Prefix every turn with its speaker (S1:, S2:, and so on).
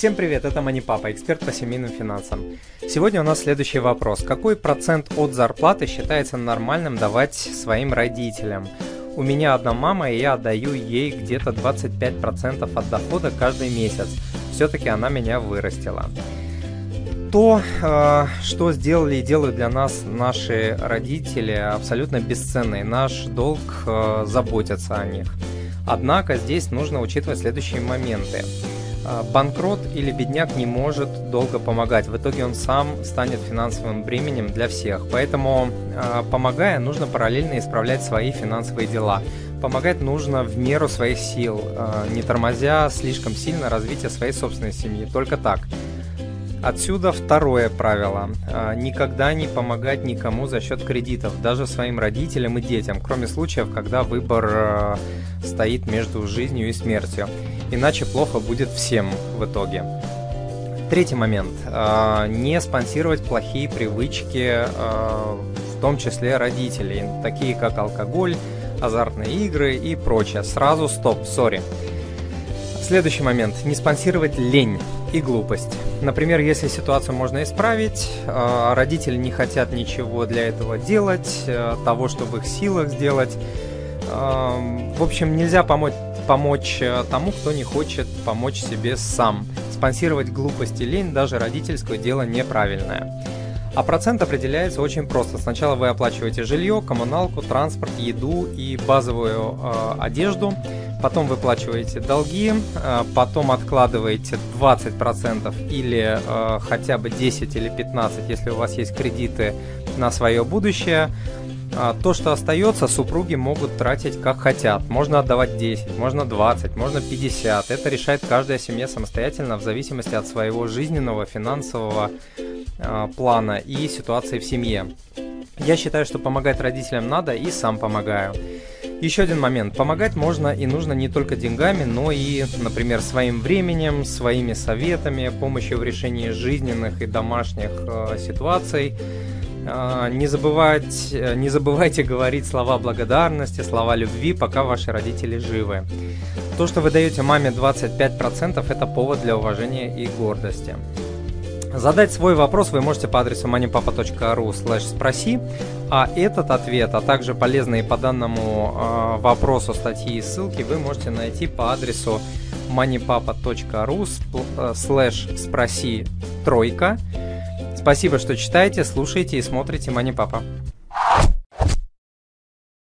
S1: Всем привет, это Мани Папа, эксперт по семейным финансам. Сегодня у нас следующий вопрос. Какой процент от зарплаты считается нормальным давать своим родителям? У меня одна мама, и я отдаю ей где-то 25% от дохода каждый месяц. Все-таки она меня вырастила. То, э, что сделали и делают для нас наши родители, абсолютно бесценно, и наш долг э, заботиться о них. Однако здесь нужно учитывать следующие моменты. А, банкрот или бедняк не может долго помогать. В итоге он сам станет финансовым бременем для всех. Поэтому, а, помогая, нужно параллельно исправлять свои финансовые дела. Помогать нужно в меру своих сил, а, не тормозя слишком сильно развитие своей собственной семьи. Только так. Отсюда второе правило. Никогда не помогать никому за счет кредитов, даже своим родителям и детям, кроме случаев, когда выбор стоит между жизнью и смертью иначе плохо будет всем в итоге. Третий момент. А, не спонсировать плохие привычки, в том числе родителей, такие как алкоголь, азартные игры и прочее. Сразу стоп, сори. Следующий момент. Не спонсировать лень и глупость. Например, если ситуацию можно исправить, а, родители не хотят ничего для этого делать, того, что в их силах сделать. В общем, нельзя помочь помочь э, тому, кто не хочет помочь себе сам. Спонсировать глупость и лень, даже родительское дело неправильное. А процент определяется очень просто. Сначала вы оплачиваете жилье, коммуналку, транспорт, еду и базовую э, одежду. Потом выплачиваете долги, э, потом откладываете 20% или э, хотя бы 10 или 15, если у вас есть кредиты на свое будущее. А то, что остается, супруги могут тратить как хотят. Можно отдавать 10, можно 20, можно 50. Это решает каждая семья самостоятельно в зависимости от своего жизненного, финансового плана и ситуации в семье. Я считаю, что помогать родителям надо и сам помогаю. Еще один момент. Помогать можно и нужно не только деньгами, но и, например, своим временем, своими советами, помощью в решении жизненных и домашних э, ситуаций. А, не, забывать, э, не забывайте говорить слова благодарности, слова любви, пока ваши родители живы. То, что вы даете маме 25%, это повод для уважения и гордости. Задать свой вопрос вы можете по адресу moneypapa.ru спроси, а этот ответ, а также полезные по данному э, вопросу статьи и ссылки вы можете найти по адресу moneypapa.ru э, спроси тройка. Спасибо, что читаете, слушаете и смотрите Мани Папа.